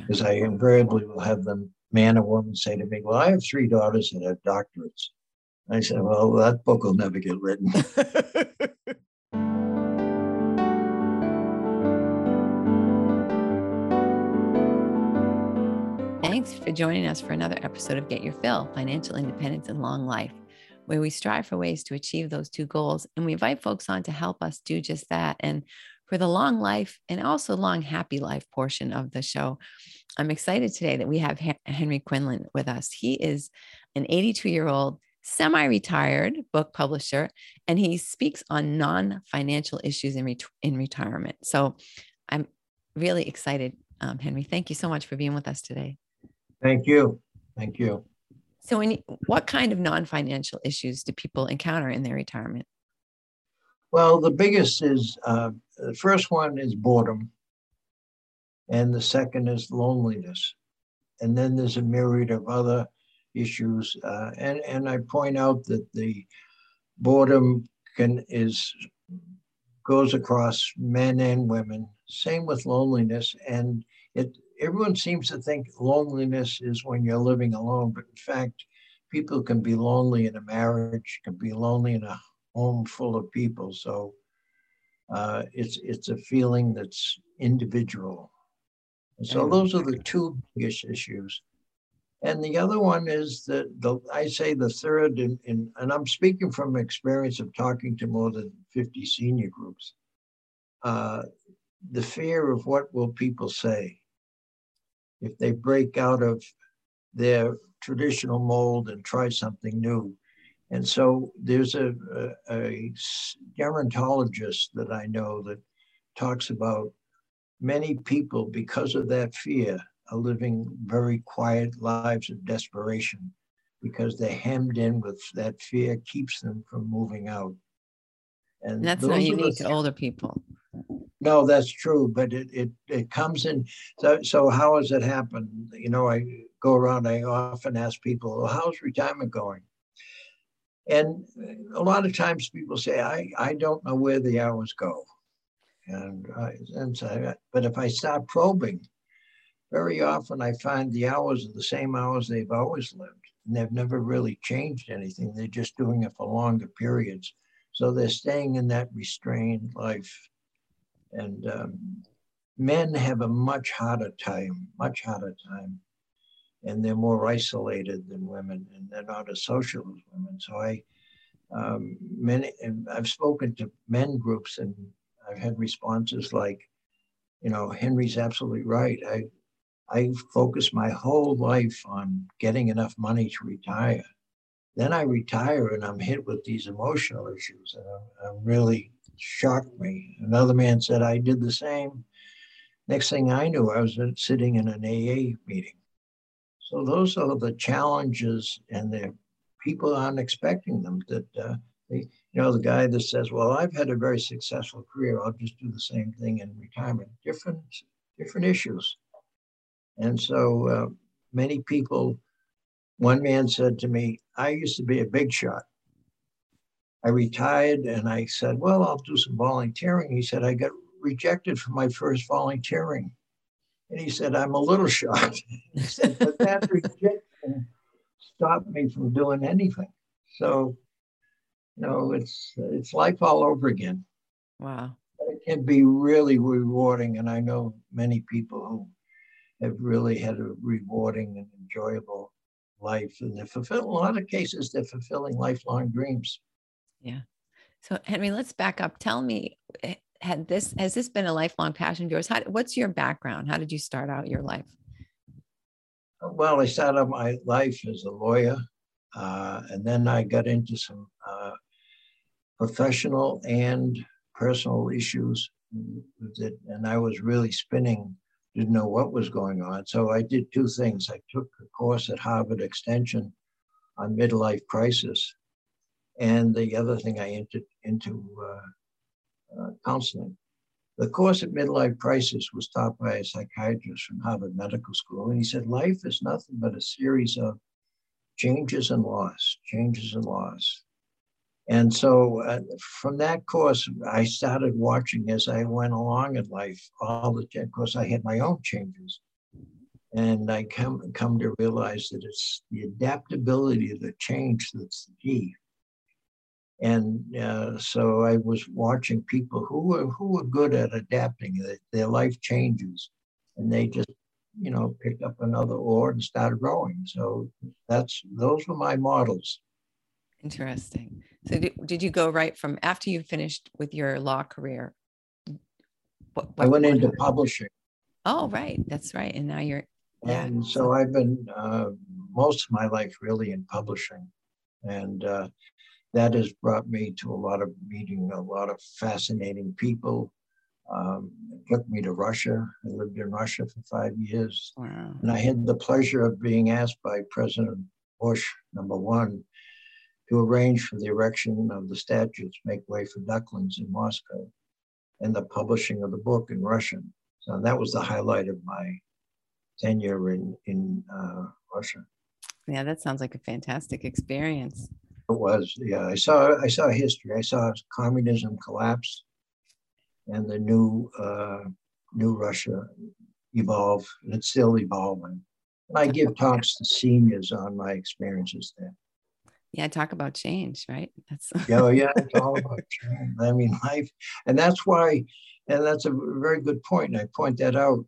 Because I invariably will have them man or woman say to me, Well, I have three daughters that have doctorates. I said, Well, that book will never get written. Thanks for joining us for another episode of Get Your Fill Financial Independence and Long Life, where we strive for ways to achieve those two goals. And we invite folks on to help us do just that. And for the long life and also long happy life portion of the show, I'm excited today that we have Henry Quinlan with us. He is an 82 year old semi retired book publisher, and he speaks on non financial issues in, ret- in retirement. So I'm really excited, um, Henry. Thank you so much for being with us today. Thank you. Thank you. So, when, what kind of non financial issues do people encounter in their retirement? Well, the biggest is uh, the first one is boredom, and the second is loneliness. And then there's a myriad of other issues. Uh, and, and I point out that the boredom can is goes across men and women. Same with loneliness. And it everyone seems to think loneliness is when you're living alone, but in fact, people can be lonely in a marriage, can be lonely in a home full of people. So uh, it's it's a feeling that's individual. So those are the two biggest issues. And the other one is that the I say the third, in, in, and I'm speaking from experience of talking to more than 50 senior groups. Uh, the fear of what will people say if they break out of their traditional mold and try something new. And so there's a, a, a gerontologist that I know that talks about many people, because of that fear, are living very quiet lives of desperation because they're hemmed in with that fear keeps them from moving out. And, and that's not unique to older people. No, that's true, but it, it, it comes in. So, so how has it happened? You know, I go around, I often ask people, well, how's retirement going? And a lot of times people say, I, I don't know where the hours go. And, I, and so, but if I start probing, very often I find the hours are the same hours they've always lived. And they've never really changed anything. They're just doing it for longer periods. So they're staying in that restrained life and um, men have a much harder time, much harder time. And they're more isolated than women, and they're not as social as women. So I, um, many, I've spoken to men groups, and I've had responses like, you know, Henry's absolutely right. I, I focus my whole life on getting enough money to retire. Then I retire and I'm hit with these emotional issues, and I'm, I'm really shocked me. Another man said I did the same. Next thing I knew, I was sitting in an AA meeting. So those are the challenges, and the people aren't expecting them. That uh, they, you know, the guy that says, "Well, I've had a very successful career. I'll just do the same thing in retirement." Different, different issues. And so uh, many people. One man said to me, "I used to be a big shot." I retired and I said, well, I'll do some volunteering. He said, I got rejected for my first volunteering. And he said, I'm a little shocked. he said, but that rejection stopped me from doing anything. So, you know, it's it's life all over again. Wow. It can be really rewarding. And I know many people who have really had a rewarding and enjoyable life. And they're fulfilling, a lot of cases, they're fulfilling lifelong dreams. Yeah. So Henry, let's back up. Tell me, eh, had this has this been a lifelong passion of yours? How, what's your background? How did you start out your life? Well, I started out my life as a lawyer, uh, and then I got into some uh, professional and personal issues with it, and I was really spinning. Didn't know what was going on, so I did two things. I took a course at Harvard Extension on midlife crisis, and the other thing I entered into uh, uh, counseling. The course at midlife crisis was taught by a psychiatrist from Harvard Medical School, and he said life is nothing but a series of changes and loss, changes and loss. And so uh, from that course, I started watching as I went along in life, all the, of course, I had my own changes. And I come, come to realize that it's the adaptability the change that's the key. And uh, so I was watching people who were, who were good at adapting, their life changes, and they just, you know, picked up another oar and started rowing. So that's those were my models. Interesting. So did, did you go right from after you finished with your law career? What, what, I went into happened? publishing. Oh, right. That's right. And now you're. And so I've been uh, most of my life really in publishing. And uh, that has brought me to a lot of meeting a lot of fascinating people. Um, it took me to Russia. I lived in Russia for five years. Wow. And I had the pleasure of being asked by President Bush, number one, to arrange for the erection of the statues, Make Way for Ducklings in Moscow, and the publishing of the book in Russian. So that was the highlight of my tenure in, in uh, Russia. Yeah, that sounds like a fantastic experience. It was, yeah. I saw I saw history. I saw communism collapse and the new uh, new Russia evolve, and it's still evolving. And I give talks to seniors on my experiences there yeah talk about change right that's oh yeah it's all about change i mean life and that's why and that's a very good point and i point that out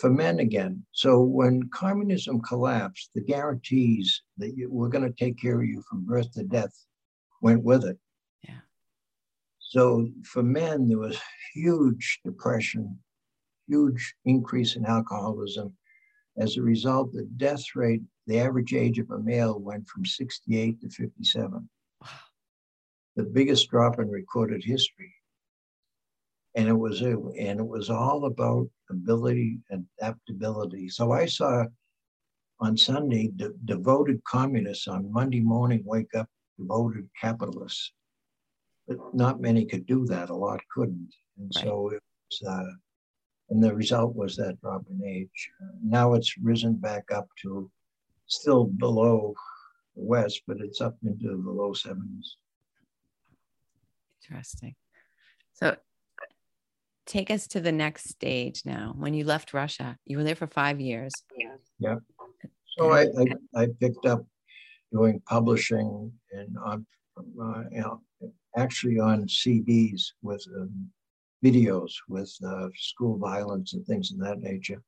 for men again so when communism collapsed the guarantees that you, we're going to take care of you from birth to death went with it yeah so for men there was huge depression huge increase in alcoholism as a result the death rate the average age of a male went from 68 to 57. Wow. The biggest drop in recorded history. And it was it, and it was all about ability, and adaptability. So I saw on Sunday de- devoted communists on Monday morning wake up devoted capitalists. But not many could do that. A lot couldn't. And right. so it was, uh, and the result was that drop in age. Uh, now it's risen back up to still below the West, but it's up into the low 70s. Interesting. So take us to the next stage now. When you left Russia, you were there for five years. Yeah. Yeah. So I, I, I picked up doing publishing and on, uh, you know, actually on CDs with um, videos with uh, school violence and things of that nature.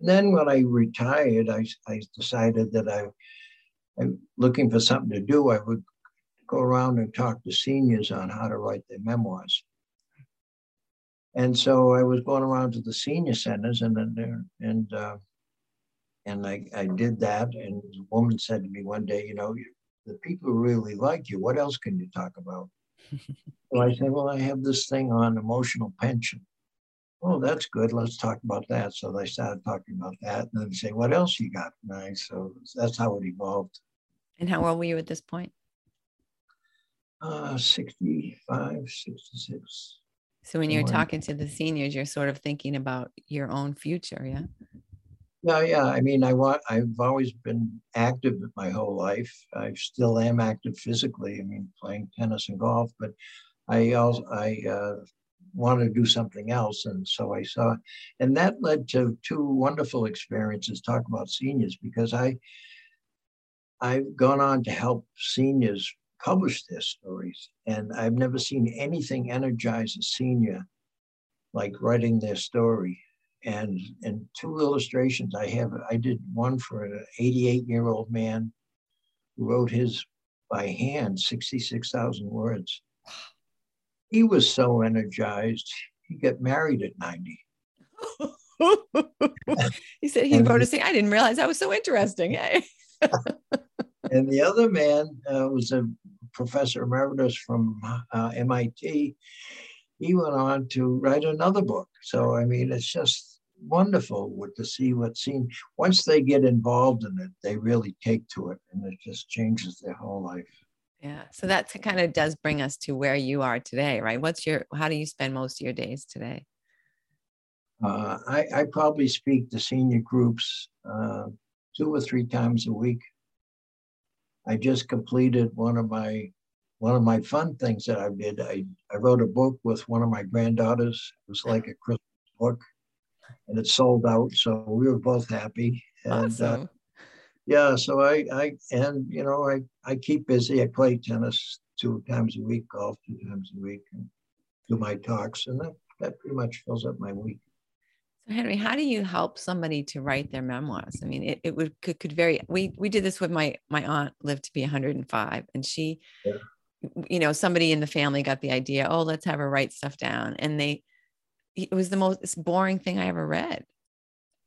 And then when I retired, I, I decided that I, I'm looking for something to do. I would go around and talk to seniors on how to write their memoirs. And so I was going around to the senior centers and and and uh, and I, I did that. And a woman said to me one day, you know, the people really like you. What else can you talk about? so I said, well, I have this thing on emotional pension oh, that's good. Let's talk about that. So they started talking about that. And then they say, what else you got? Nice. So that's how it evolved. And how old were you at this point? Uh, 65, 66. So when you're talking to the seniors, you're sort of thinking about your own future, yeah? Yeah, yeah. I mean, I want. I've always been active my whole life. I still am active physically. I mean, playing tennis and golf, but I also I uh, wanted to do something else. And so I saw, and that led to two wonderful experiences. Talk about seniors because I, I've gone on to help seniors publish their stories, and I've never seen anything energize a senior like writing their story. And and two illustrations I have. I did one for an 88 year old man who wrote his by hand 66,000 words he was so energized, he got married at 90. he said he wrote a thing. I didn't realize that was so interesting. And the other man uh, was a professor emeritus from uh, MIT. He went on to write another book. So, I mean, it's just wonderful with, to see what's seen. Once they get involved in it, they really take to it and it just changes their whole life. Yeah. So that kind of does bring us to where you are today, right? What's your, how do you spend most of your days today? Uh, I, I, probably speak to senior groups uh, two or three times a week. I just completed one of my one of my fun things that I did. I, I wrote a book with one of my granddaughters. It was like a Christmas book. and it sold out. So we were both happy. And, uh, awesome. Uh, yeah, so I, I, and you know, I, I keep busy. I play tennis two times a week, golf two times a week, and do my talks, and that, that pretty much fills up my week. So Henry, how do you help somebody to write their memoirs? I mean, it, it would could, could vary. We we did this with my my aunt lived to be 105, and she, yeah. you know, somebody in the family got the idea. Oh, let's have her write stuff down, and they, it was the most boring thing I ever read,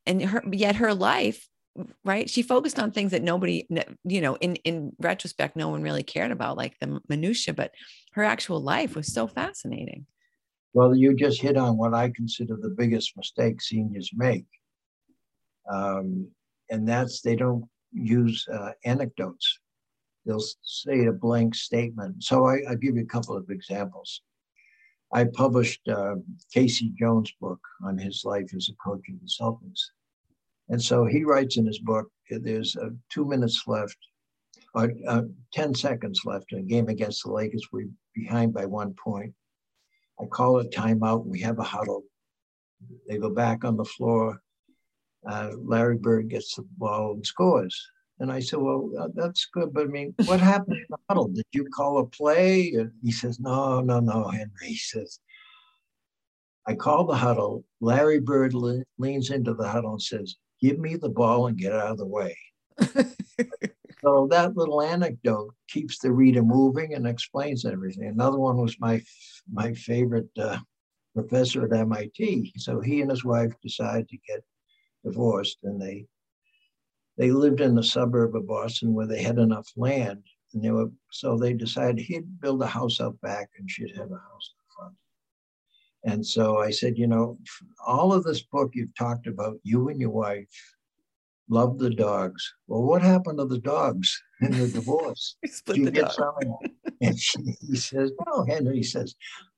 and her yet her life, right? She focused on things that nobody, you know, in in retrospect, no one really cared about, like the minutia, but her actual life was so fascinating. Well, you just hit on what I consider the biggest mistake seniors make. Um, and that's they don't use uh, anecdotes. They'll say a blank statement. So I, will give you a couple of examples. I published uh, K.C. Jones' book on his life as a coach of the Celtics. And so he writes in his book, there's uh, two minutes left, or uh, 10 seconds left in a game against the Lakers. We're behind by one point. I call a timeout. We have a huddle. They go back on the floor. Uh, Larry Bird gets the ball and scores. And I said, Well, uh, that's good. But I mean, what happened in the huddle? Did you call a play? And he says, No, no, no, Henry. He says, I call the huddle. Larry Bird le- leans into the huddle and says, Give me the ball and get out of the way. So that little anecdote keeps the reader moving and explains everything. Another one was my my favorite uh, professor at MIT. So he and his wife decided to get divorced, and they they lived in a suburb of Boston where they had enough land, and they were so they decided he'd build a house out back and she'd have a house in front. And so I said, you know, all of this book you've talked about, you and your wife loved the dogs. Well, what happened to the dogs in the divorce? Did you get some? And she, he says, no, Henry says,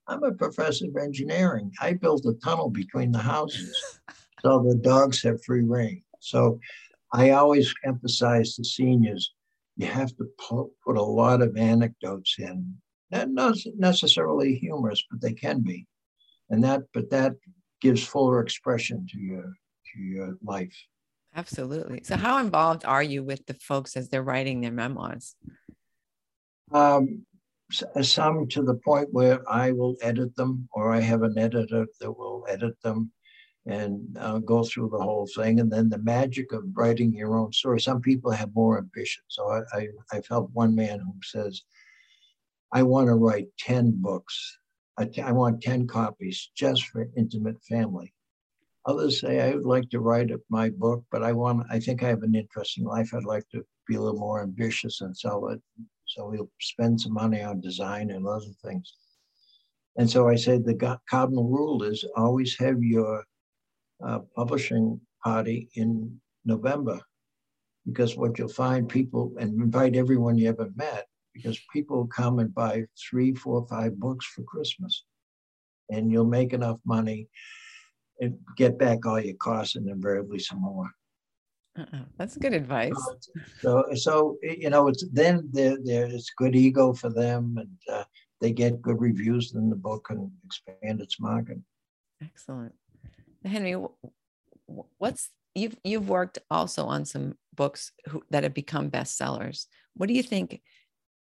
I'm a professor of engineering. I built a tunnel between the houses. So the dogs have free reign. So I always emphasize to seniors, you have to put a lot of anecdotes in. Not necessarily humorous, but they can be. And that, but that gives fuller expression to your to your life. Absolutely. So, how involved are you with the folks as they're writing their memoirs? Um, some to the point where I will edit them, or I have an editor that will edit them and uh, go through the whole thing. And then the magic of writing your own story. Some people have more ambition. So I, I, I've helped one man who says, I want to write 10 books. I, t- I want 10 copies just for intimate family. Others say I would like to write up my book, but I want I think I have an interesting life. I'd like to be a little more ambitious and sell it. So we'll spend some money on design and other things. And so I said the cardinal rule is always have your uh, publishing party in November, because what you'll find people and invite everyone you haven't met, because people come and buy three, four, five books for Christmas, and you'll make enough money and get back all your costs and invariably some more. Uh-uh. That's good advice. So, so you know, it's then there, there it's good ego for them, and uh, they get good reviews. Then the book and expand its market. Excellent, Henry. What's you've you've worked also on some books who, that have become bestsellers. What do you think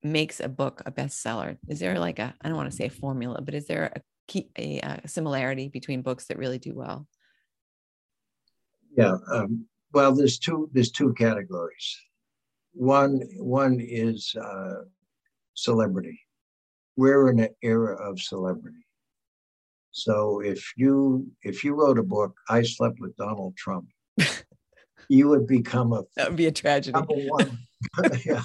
makes a book a bestseller? Is there like a I don't want to say a formula, but is there a keep a, a uh, similarity between books that really do well? Yeah, um, well, there's two there's two categories. One one is uh, celebrity. We're in an era of celebrity. So if you if you wrote a book, I slept with Donald Trump, you would become a that would be a tragedy. Number one, yeah,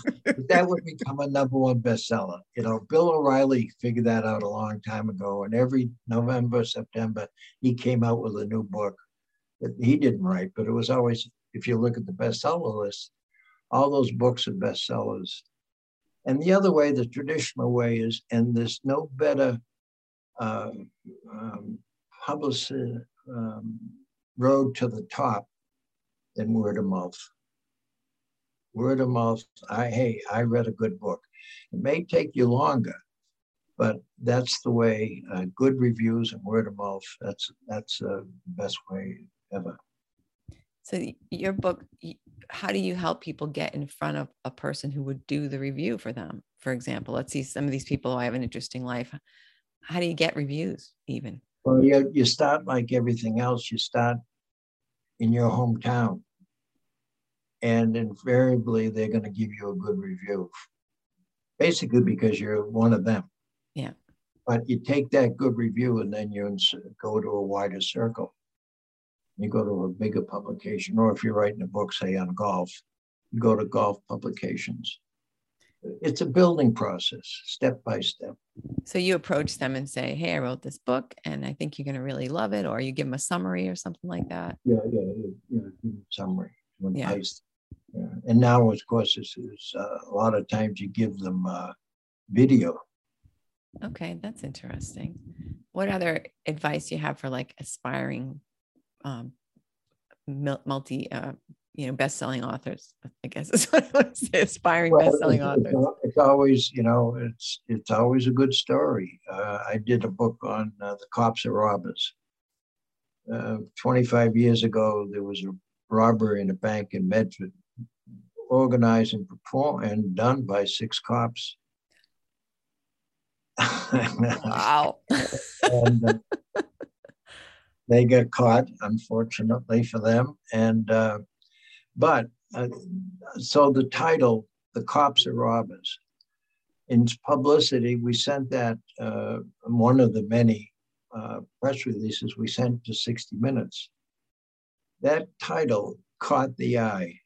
that would become a number one bestseller. You know, Bill O'Reilly figured that out a long time ago, and every November, September, he came out with a new book that he didn't write, but it was always, if you look at the bestseller list, all those books are bestsellers. And the other way, the traditional way, is, and there's no better uh, um, publicity um, road to the top than word of mouth word of mouth. I hey, I read a good book. It may take you longer, but that's the way. Uh, good reviews and word of mouth. That's that's uh, the best way ever. So your book, how do you help people get in front of a person who would do the review for them? For example, let's see some of these people. I have an interesting life. How do you get reviews even? Well, you, you start like everything else. You start in your hometown, and invariably they're going to give you a good review. Basically, because you're one of them. Yeah. But you take that good review and then you go to a wider circle. You go to a bigger publication, or if you're writing a book, say on golf, you go to golf publications. It's a building process, step by step. So you approach them and say, "Hey, I wrote this book, and I think you're going to really love it," or you give them a summary or something like that. Yeah, yeah, yeah. Summary, yeah. Yeah. And now, of course, it's, it's uh, a lot of times you give them uh, video. Okay, that's interesting. What other advice you have for like aspiring um, multi, uh, you know, best-selling authors. I guess is what I would say, aspiring well, best-selling authors. It's always, you know, it's it's always a good story. Uh, I did a book on uh, the cops are robbers. Uh, 25 years ago, there was a robbery in a bank in Medford, organized and performed and done by six cops. wow. and, uh, they get caught, unfortunately for them. And uh, but uh, so the title, "The Cops Are Robbers," in publicity, we sent that uh, one of the many uh, press releases we sent to 60 Minutes. That title caught the eye.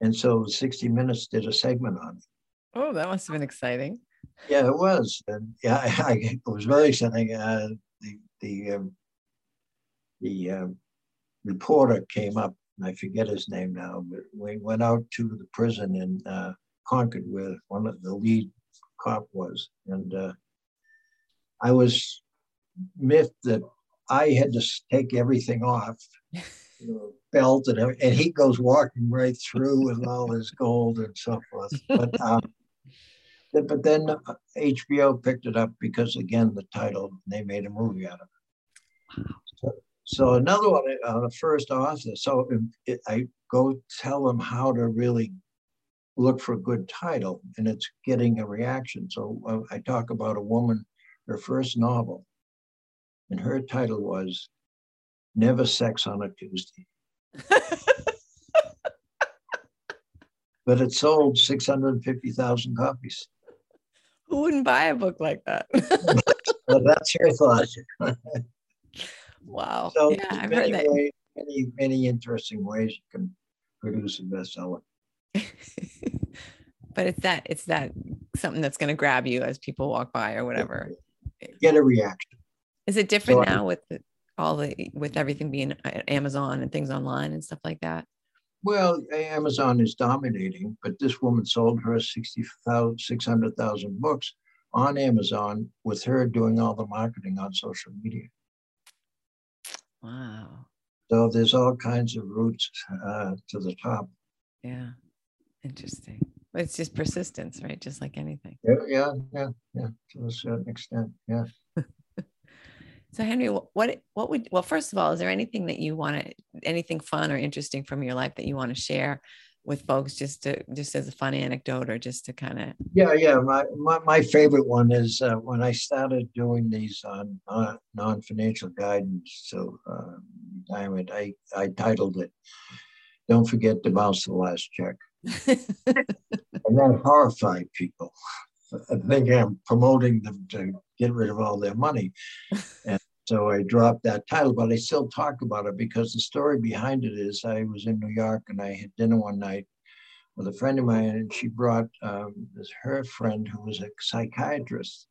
And so 60 Minutes did a segment on it. Oh, that must have been exciting. Yeah, it was. And yeah, I, I, it was very exciting. Uh, the the um, the uh, reporter came up, and I forget his name now, but we went out to the prison in uh, Concord where one of the lead cop was, and uh, I was miffed that I had to take everything off, you know, belt and and he goes walking right through with all his gold and so forth. But um, but then HBO uh, picked it up because again the title they made a movie out of it. So, so another one on uh, the first author. So it, I go tell them how to really look for a good title, and it's getting a reaction. So uh, I talk about a woman, her first novel, and her title was "Never Sex on a Tuesday." but it sold 650,000 copies. Who wouldn't buy a book like that? well, that's your thought. wow. So yeah, I've heard that. Way, many, many interesting ways you can produce a bestseller. but it's that it's that something that's going to grab you as people walk by or whatever. Get a reaction. Is it different so now I, with the, all the with everything being Amazon and things online and stuff like that? Well, Amazon is dominating, but this woman sold her 600,000 books on Amazon with her doing all the marketing on social media. Wow. So there's all kinds of routes uh, to the top. Yeah. Interesting. But it's just persistence, right? Just like anything. Yeah, yeah, yeah, yeah. To a certain extent. Yeah. So Henry, what what would well first of all, is there anything that you want to anything fun or interesting from your life that you want to share with folks just to just as a fun anecdote or just to kind of yeah yeah my, my, my favorite one is uh, when i started doing these on uh, non-financial guidance so uh, retirement i i titled it don't forget to bounce the last check. And that horrified people. I think I'm promoting them to get rid of all their money. And so I dropped that title, but I still talk about it because the story behind it is I was in New York and I had dinner one night with a friend of mine, and she brought um, this her friend who was a psychiatrist.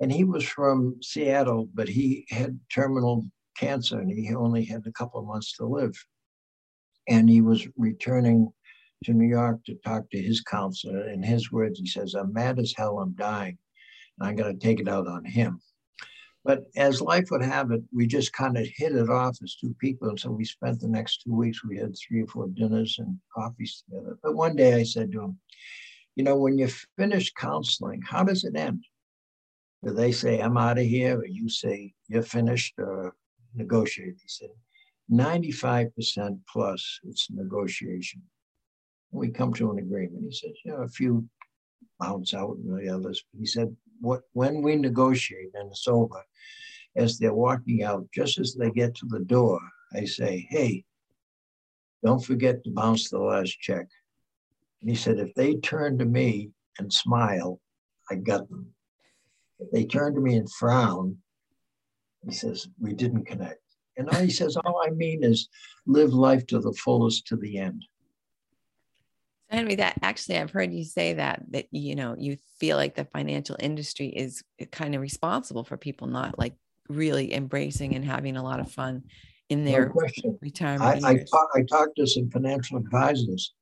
And he was from Seattle, but he had terminal cancer and he only had a couple of months to live. And he was returning to New York to talk to his counselor. In his words, he says, I'm mad as hell, I'm dying. And I'm going to take it out on him. But as life would have it, we just kind of hit it off as two people. And so we spent the next two weeks, we had three or four dinners and coffees together. But one day I said to him, You know, when you finish counseling, how does it end? Do they say, I'm out of here? Or you say, You're finished? Or negotiate. He said, 95% plus it's negotiation. We come to an agreement. He says, you know, a few bounce out and the others. He said, what when we negotiate and it's over, as they're walking out, just as they get to the door, I say, hey, don't forget to bounce the last check. And he said, if they turn to me and smile, I got them. If they turn to me and frown, he says, we didn't connect. And all he says, all I mean is live life to the fullest to the end. Henry, that actually, I've heard you say that, that, you know, you feel like the financial industry is eh, kind of responsible for people not like really embracing and having a lot of fun in their no question. retirement. I, I, talk, I talked to some financial advisors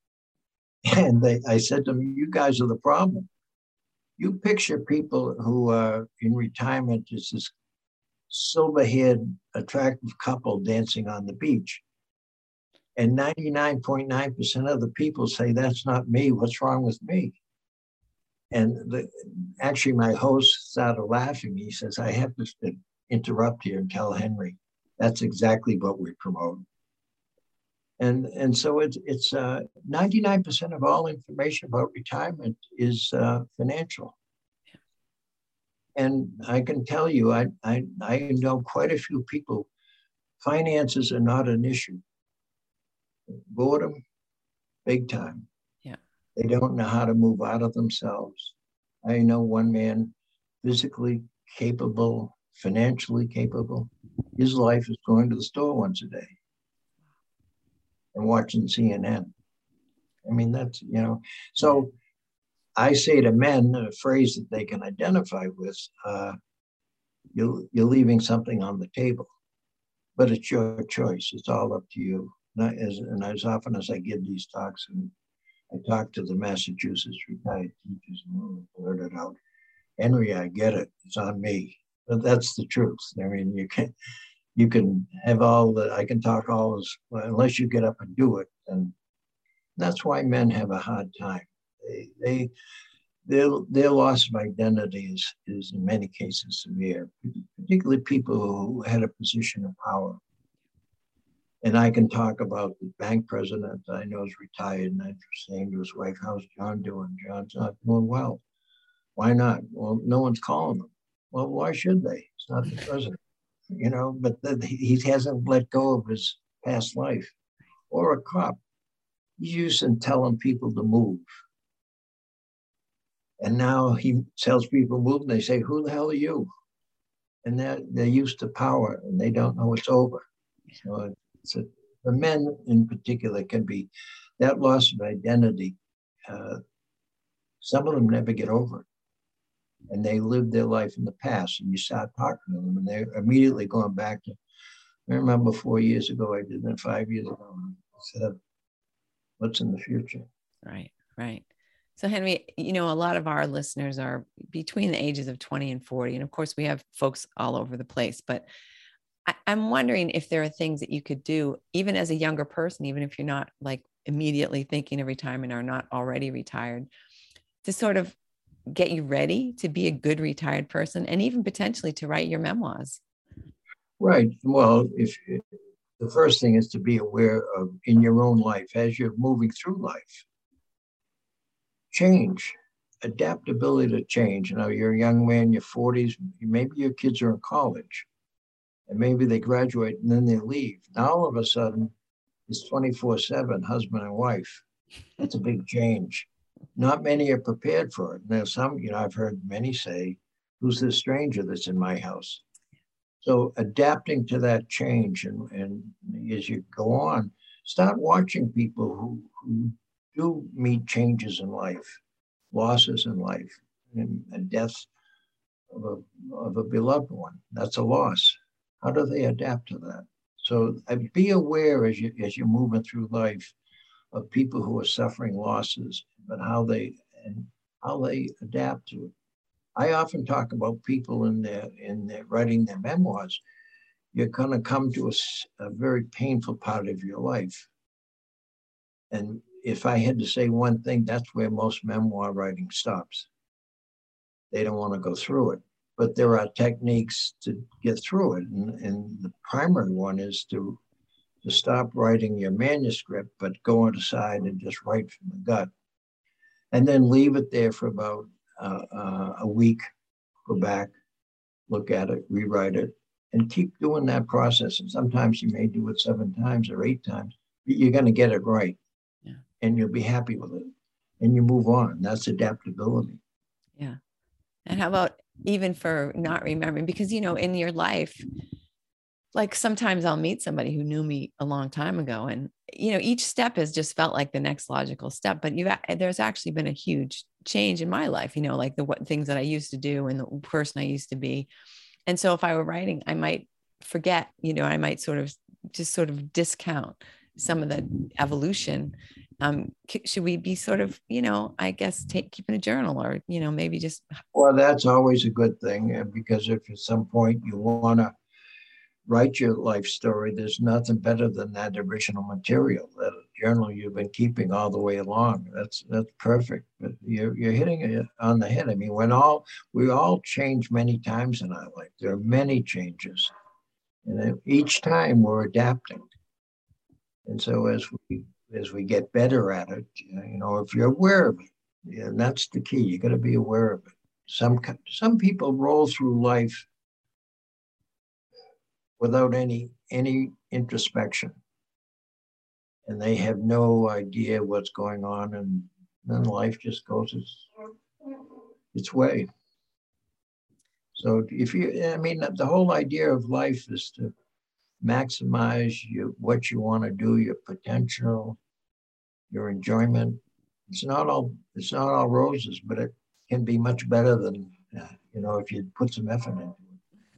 and they, I said to them, you guys are the problem. You picture people who are in retirement as this silver haired, attractive couple dancing on the beach. And 99.9% of the people say, That's not me. What's wrong with me? And the, actually, my host started laughing. He says, I have to interrupt here and tell Henry that's exactly what we promote. And, and so it's, it's uh, 99% of all information about retirement is uh, financial. And I can tell you, I, I, I know quite a few people, finances are not an issue. Boredom, big time. Yeah. They don't know how to move out of themselves. I know one man, physically capable, financially capable. His life is going to the store once a day and watching CNN. I mean, that's, you know, so I say to men a phrase that they can identify with uh, you're, you're leaving something on the table, but it's your choice. It's all up to you. And as, and as often as I give these talks, and I talk to the Massachusetts retired teachers and blurt it out, Henry, I get it. It's on me. But that's the truth. I mean, you can you can have all the I can talk all this unless you get up and do it. And that's why men have a hard time. They, they their, their loss of identity is, is in many cases severe, particularly people who had a position of power. And I can talk about the bank president I know is retired, and I'm saying to his wife, How's John doing? John's not doing well. Why not? Well, no one's calling him. Well, why should they? It's not the president, you know, but the, he hasn't let go of his past life. Or a cop. He's used to telling people to move and now he tells people move, and they say, Who the hell are you? And they're, they're used to power and they don't know it's over. So a, the men in particular can be that loss of identity. Uh, some of them never get over it. And they live their life in the past, and you start talking to them, and they're immediately going back to. I remember four years ago, I did that five years ago. I said, What's in the future? Right, right. So, Henry, you know, a lot of our listeners are between the ages of 20 and 40. And of course, we have folks all over the place. But I, am wondering if there are things that you could do, even as a younger person, even if you're not like immediately thinking of retirement or not already retired, to sort of get you ready to be a good retired person and even potentially to write your memoirs. Right. Well, if eh, the first thing is to be aware of in your own life as you're moving through life change, adaptability to change. You know, you're a young man, your 40s, maybe your kids are in college, and maybe they graduate and then they leave. Now all of a sudden, it's 24 7 husband and wife. It's a big change. Not many are prepared for it. Now, some, you know, I've heard many say, Who's this stranger that's in my house? So adapting to that change and, and as you go on, start watching people who, who do meet changes in life, losses in life, and, and death of a, of a beloved one. That's a loss. How do they adapt to that? So uh, be aware as you as you're moving through life of people who are suffering losses, but how they and how they adapt to it. I often talk about people in their in their writing their memoirs. You're going to come to a, a very painful part of your life, and if I had to say one thing, that's where most memoir writing stops. They don't want to go through it. But there are techniques to get through it. And, and the primary one is to, to stop writing your manuscript, but go on the side and just write from the gut. And then leave it there for about uh, uh, a week, go back, look at it, rewrite it, and keep doing that process. And sometimes you may do it seven times or eight times, but you're going to get it right. Yeah. And you'll be happy with it. And you move on. That's adaptability. Yeah. And how about even for not remembering because you know in your life like sometimes I'll meet somebody who knew me a long time ago and you know each step has just felt like the next logical step but you've, there's actually been a huge change in my life you know like the what things that I used to do and the person I used to be. And so if I were writing I might forget you know I might sort of just sort of discount some of the evolution um, should we be sort of, you know, I guess take keeping a journal or, you know, maybe just. Well, that's always a good thing because if at some point you want to write your life story, there's nothing better than that original material, that journal you've been keeping all the way along. That's that's perfect. But you're you're hitting it on the head. I mean, when all we all change many times in our life. There are many changes, and each time we're adapting. And so as we as we get better at it, uh, you know, if you're aware of it, and that's the key. You got to be aware of it. Some some people roll through life without any any introspection, and they have no idea what's going on, and then life just goes its its way. So if you, I mean, the whole idea of life is to maximize you, what you want to do, your potential, your enjoyment. It's not all it's not all roses, but it can be much better than uh, you know if you put some effort into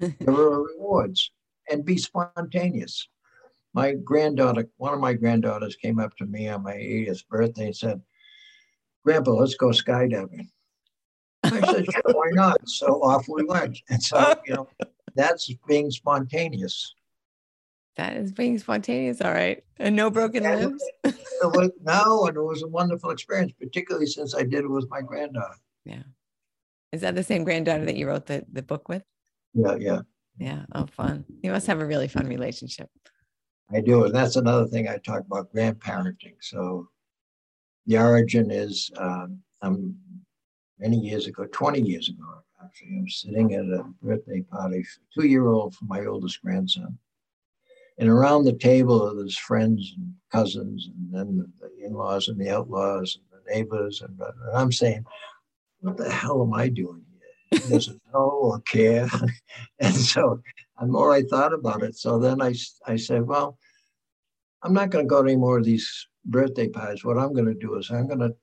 it. there are rewards and be spontaneous. My granddaughter, one of my granddaughters, came up to me on my 80th birthday and said, "Grandpa, let's go skydiving." I said, "Sure, why not?" So off we went, and so you know that's being spontaneous. That is being spontaneous, all right. And no broken limbs. was, no, and it was a wonderful experience, particularly since I did it with my granddaughter. Yeah. Is that the same granddaughter that you wrote the, the book with? Yeah, yeah. Yeah. Oh, fun. You must have a really fun relationship. I do. And that's another thing I talk about grandparenting. So the origin is um, I'm many years ago, 20 years ago, actually, I'm sitting at a birthday party, two year old for my oldest grandson. And around the table, are there's friends and cousins, and then the in-laws and the outlaws and the neighbors. And, and I'm saying, what the hell am I doing here? He doesn't know or care. and so the more I thought about it, so then I, I said, well, I'm not going to go to any more of these birthday parties. What I'm going to do is I'm going to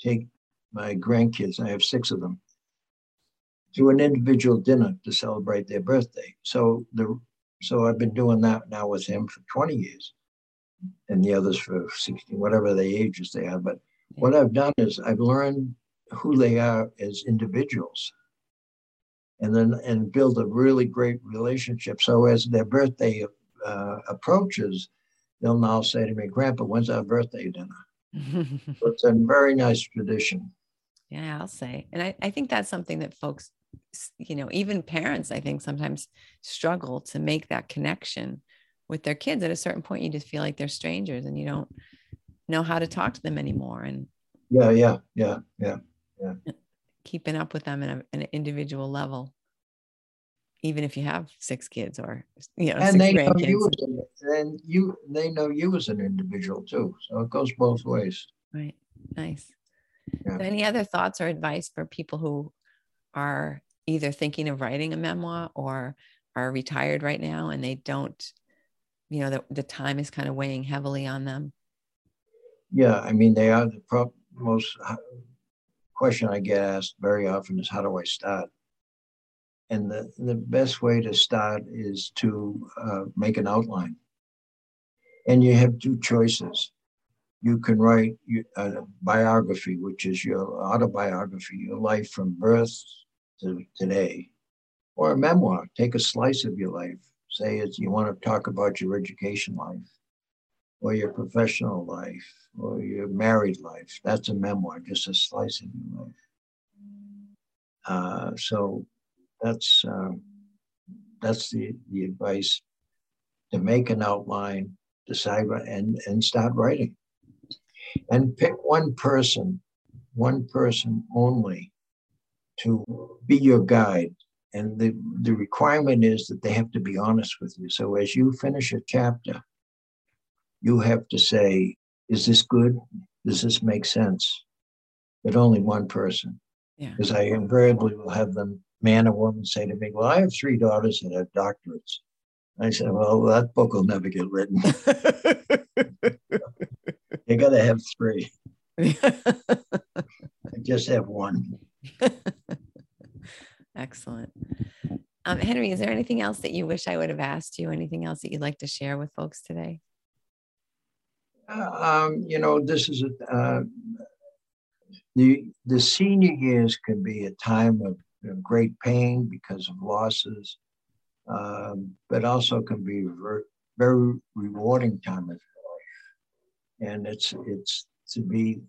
take my grandkids, I have six of them, to an individual dinner to celebrate their birthday. So the so I've been doing that now with him for 20 years and the others for 16, whatever the ages they are. But what I've done is I've learned who they are as individuals and then and build a really great relationship. So as their birthday uh, approaches, they'll now say to me, Grandpa, when's our birthday dinner? so it's a very nice tradition. Yeah, I'll say. And I, I think that's something that folks you know even parents i think sometimes struggle to make that connection with their kids. At a certain point you just feel like they're strangers and you don't know how to talk to them anymore and yeah yeah yeah yeah yeah. Keeping up with them in a, an individual level. Even if you have six kids or you know and they know you and you they know you as an individual too. So it goes both ways. Right. Nice. Yeah. any other thoughts or advice for people who are either thinking of writing a memoir or are retired right now and they don't you know the, the time is kind of weighing heavily on them? Yeah i mean they are the pro- most uh, question i get asked very often is how do i start? And the, the best way to start is to uh, make an outline. And you have two choices. You can write a biography which is your autobiography your life from birth to today, or a memoir. Take a slice of your life. Say it's you want to talk about your education life, or your professional life, or your married life. That's a memoir, just a slice of your life. Uh, so that's um, that's the the advice to make an outline, decide and and start writing, and pick one person, one person only, to be your guide. And the the requirement is that they have to be honest with you. So as you finish a chapter, you have to say, "Is this good? Does this make sense?" But only one person. Because I invariably will have them man or woman say to me, Well, I have three daughters that have doctorates. I said, Well, that book will never get written. you got to have three. I just have one. Excellent. Um, Henry, is there anything else that you wish I would have asked you? Anything else that you'd like to share with folks today? Um, you know, this is a, uh, the the senior years can be a time of you know, great pain because of losses, um, but also can be very, very rewarding time of life, and it's it's to be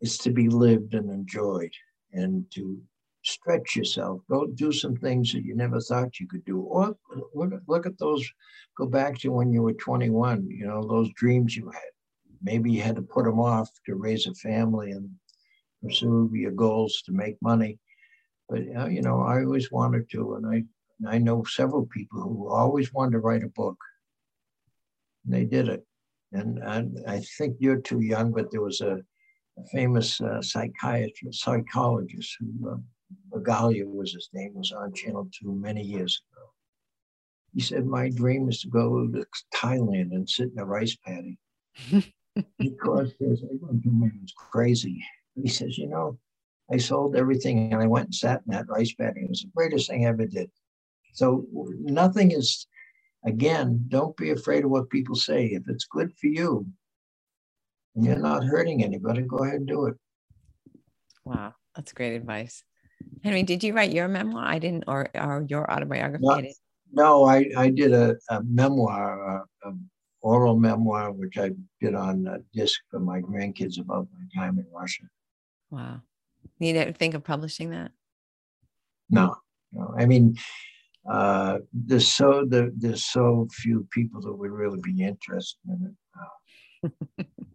it's to be lived and enjoyed, and to stretch yourself. Go do some things that you never thought you could do, or look, at those. Go back to when you were 21. You know those dreams you had. Maybe you had to put them off to raise a family and pursue your goals to make money. But uh, you know, I always wanted to, and I I know several people who always wanted to write a book. And they did it, and I, I think you're too young, but there was a famous uh, psychiatrist, psychologist who uh, Bagalia was his name, was on Channel Two many years ago. He said, "My dream is to go to Thailand and sit in a rice paddy." because there's everyone was crazy. He says, you know, I sold everything and I went and sat in that rice paddy. It was the greatest thing I ever did. So nothing is, again, don't be afraid of what people say. If it's good for you you're not hurting anybody, go ahead and do it. Wow, that's great advice. Henry, did you write your memoir? I didn't, or, or your autobiography? No, I no, I, I did a, a memoir, a, a oral memoir, which I did on a disc for my grandkids about my time in Russia. Wow. You didn't think of publishing that? No, no. I mean, uh, there's so there, there's so few people that would really be interested in it.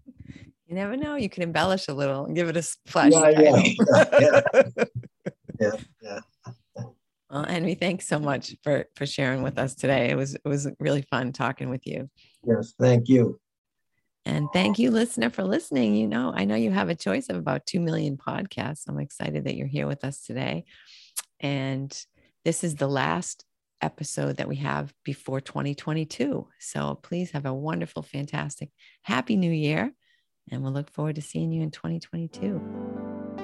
you never know. You can embellish a little and give it a flash. Yeah, yeah, yeah, yeah, yeah. Well, Henry, thanks so much for for sharing with us today. It was it was really fun talking with you. Yes, thank you. And thank you, listener, for listening. You know, I know you have a choice of about 2 million podcasts. I'm excited that you're here with us today. And this is the last episode that we have before 2022. So please have a wonderful, fantastic, happy new year. And we'll look forward to seeing you in 2022.